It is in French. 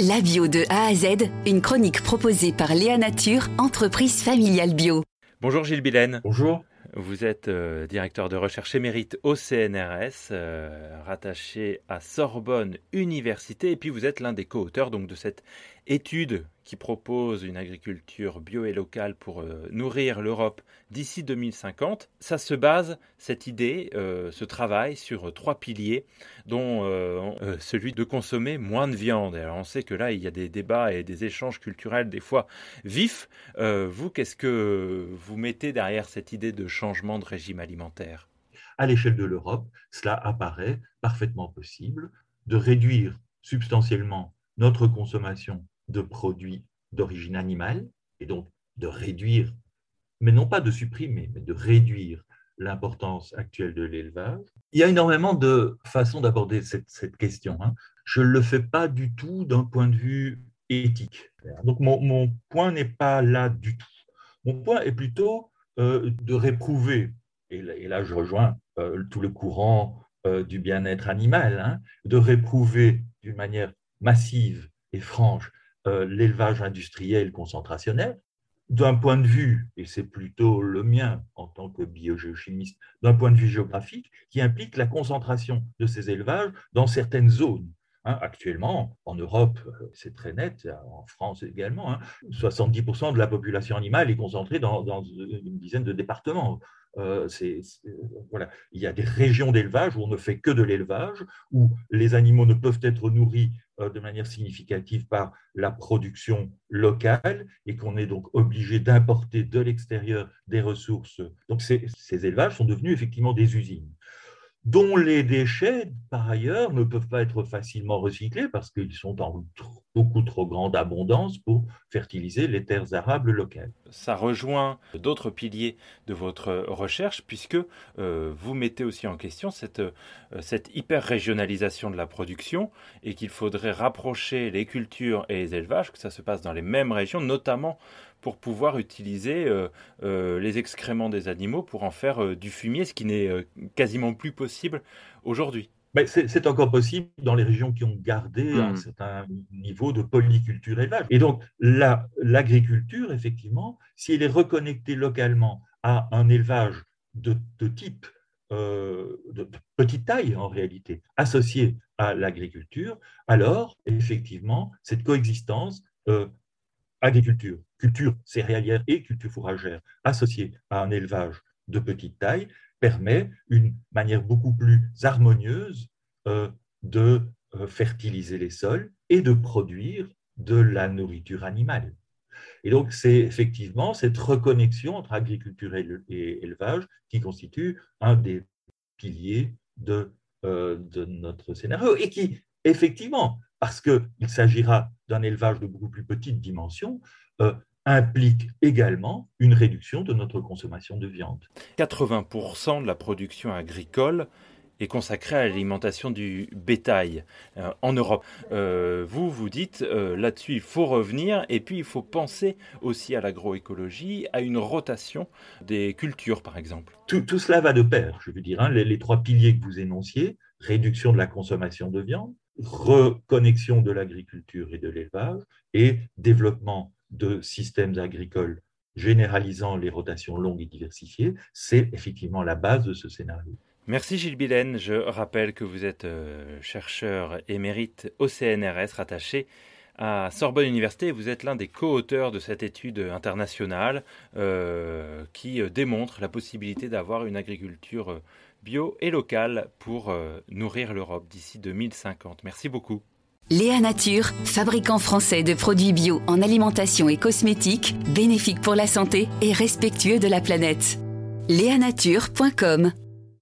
La bio de A à Z, une chronique proposée par Léa Nature, entreprise familiale bio. Bonjour Gilles Billen. Bonjour. Vous êtes euh, directeur de recherche émérite au CNRS, euh, rattaché à Sorbonne Université, et puis vous êtes l'un des co-auteurs donc de cette étude qui propose une agriculture bio et locale pour euh, nourrir l'Europe d'ici 2050. Ça se base, cette idée, ce travail, sur trois piliers, dont celui de consommer moins de viande. Alors on sait que là, il y a des débats et des échanges culturels des fois vifs. vous, qu'est-ce que vous mettez derrière cette idée de changement de régime alimentaire? À l'échelle de l'Europe, cela apparaît parfaitement possible de réduire substantiellement notre consommation de produits d'origine animale, et donc de réduire, mais non pas de supprimer, mais de réduire l'importance actuelle de l'élevage. Il y a énormément de façons d'aborder cette, question. Hein. Je ne le fais pas du tout d'un point de vue éthique. Donc mon, mon point n'est pas là du tout. Mon point est plutôt euh, de réprouver, et là, je rejoins euh, tout le courant euh, du bien-être animal, hein, de réprouver d'une manière massive et franche l'élevage industriel concentrationnel, d'un point de vue, et c'est plutôt le mien en tant que biogéochimiste, d'un point de vue géographique, qui implique la concentration de ces élevages dans certaines zones. Hein, actuellement, en Europe, euh, c'est très net, en France également, 70% hein, de la population animale est concentrée dans, une dizaine de départements. Euh, voilà. Il y a des régions d'élevage où on ne fait que de l'élevage, où les animaux ne peuvent être nourris euh, de manière significative par la production locale et qu'on est donc obligé d'importer de l'extérieur des ressources. Donc ces élevages sont devenus effectivement des usines dont les déchets, par ailleurs, ne peuvent pas être facilement recyclés parce qu'ils sont en beaucoup trop grande abondance pour fertiliser les terres arables locales. Ça rejoint d'autres piliers de votre recherche puisque euh, vous mettez aussi en question cette, euh, cette hyper-régionalisation de la production et qu'il faudrait rapprocher les cultures et les élevages, que ça se passe dans les mêmes régions, notamment pour pouvoir utiliser euh, euh, les excréments des animaux pour en faire euh, du fumier, ce qui n'est quasiment plus possible aujourd'hui. C'est encore possible dans les régions qui ont gardé un hmm. certain niveau de polyculture élevage. Et donc, l'agriculture, effectivement, si elle est reconnectée localement à un élevage de, type de petite taille en réalité, associé à l'agriculture, alors effectivement, cette coexistence agriculture, culture céréalière et culture fourragère associée à un élevage de petite taille permet une manière beaucoup plus harmonieuse euh, de euh, fertiliser les sols et de produire de la nourriture animale. Et donc, c'est effectivement cette reconnexion entre agriculture et élevage qui constitue un des piliers de, euh, de notre scénario et qui, effectivement, parce qu'il s'agira d'un élevage de beaucoup plus petite dimension, euh, implique également une réduction de notre consommation de viande. 80% de la production agricole est consacrée à l'alimentation du bétail euh, en Europe. Euh, vous, vous dites là-dessus, il faut revenir et puis il faut penser aussi à l'agroécologie, à une rotation des cultures, par exemple. Tout, cela va de pair, je veux dire. Hein. les, trois piliers que vous énonciez, réduction de la consommation de viande, reconnexion de l'agriculture et de l'élevage et développement de systèmes agricoles généralisant les rotations longues et diversifiées, c'est effectivement la base de ce scénario. Merci Gilles Billen. Je rappelle que vous êtes euh, chercheur émérite au CNRS rattaché à Sorbonne Université. Vous êtes l'un des co-auteurs de cette étude internationale euh, qui euh, démontre la possibilité d'avoir une agriculture bio et locale pour euh, nourrir l'Europe d'ici 2050. Merci beaucoup. Léa Nature, fabricant français de produits bio en alimentation et cosmétiques, bénéfiques pour la santé et respectueux de la planète. Léanature.com